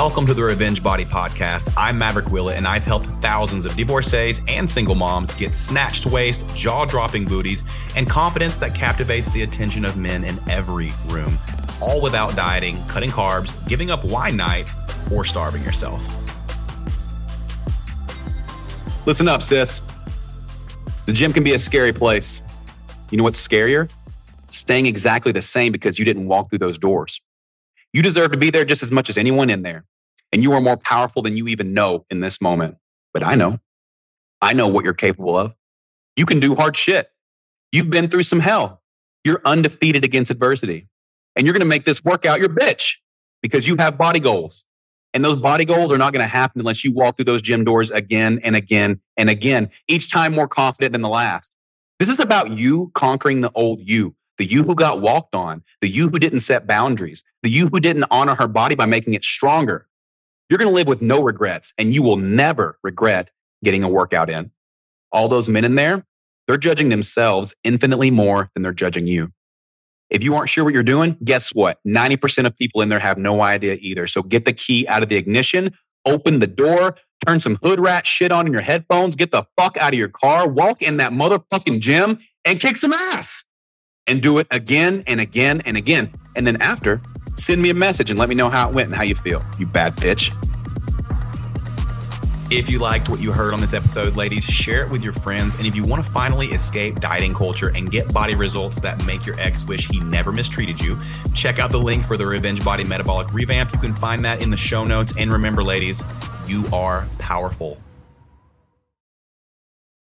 Welcome to the Revenge Body Podcast. I'm Maverick Willett, and I've helped thousands of divorcees and single moms get snatched waist, jaw dropping booties, and confidence that captivates the attention of men in every room, all without dieting, cutting carbs, giving up wine night, or starving yourself. Listen up, sis. The gym can be a scary place. You know what's scarier? Staying exactly the same because you didn't walk through those doors. You deserve to be there just as much as anyone in there. And you are more powerful than you even know in this moment. But I know. I know what you're capable of. You can do hard shit. You've been through some hell. You're undefeated against adversity. And you're going to make this workout your bitch because you have body goals. And those body goals are not going to happen unless you walk through those gym doors again and again and again, each time more confident than the last. This is about you conquering the old you, the you who got walked on, the you who didn't set boundaries, the you who didn't honor her body by making it stronger. You're going to live with no regrets and you will never regret getting a workout in. All those men in there, they're judging themselves infinitely more than they're judging you. If you aren't sure what you're doing, guess what? 90% of people in there have no idea either. So get the key out of the ignition, open the door, turn some hood rat shit on in your headphones, get the fuck out of your car, walk in that motherfucking gym and kick some ass and do it again and again and again. And then after, send me a message and let me know how it went and how you feel, you bad bitch. If you liked what you heard on this episode, ladies, share it with your friends. And if you want to finally escape dieting culture and get body results that make your ex wish he never mistreated you, check out the link for the Revenge Body Metabolic Revamp. You can find that in the show notes. And remember, ladies, you are powerful.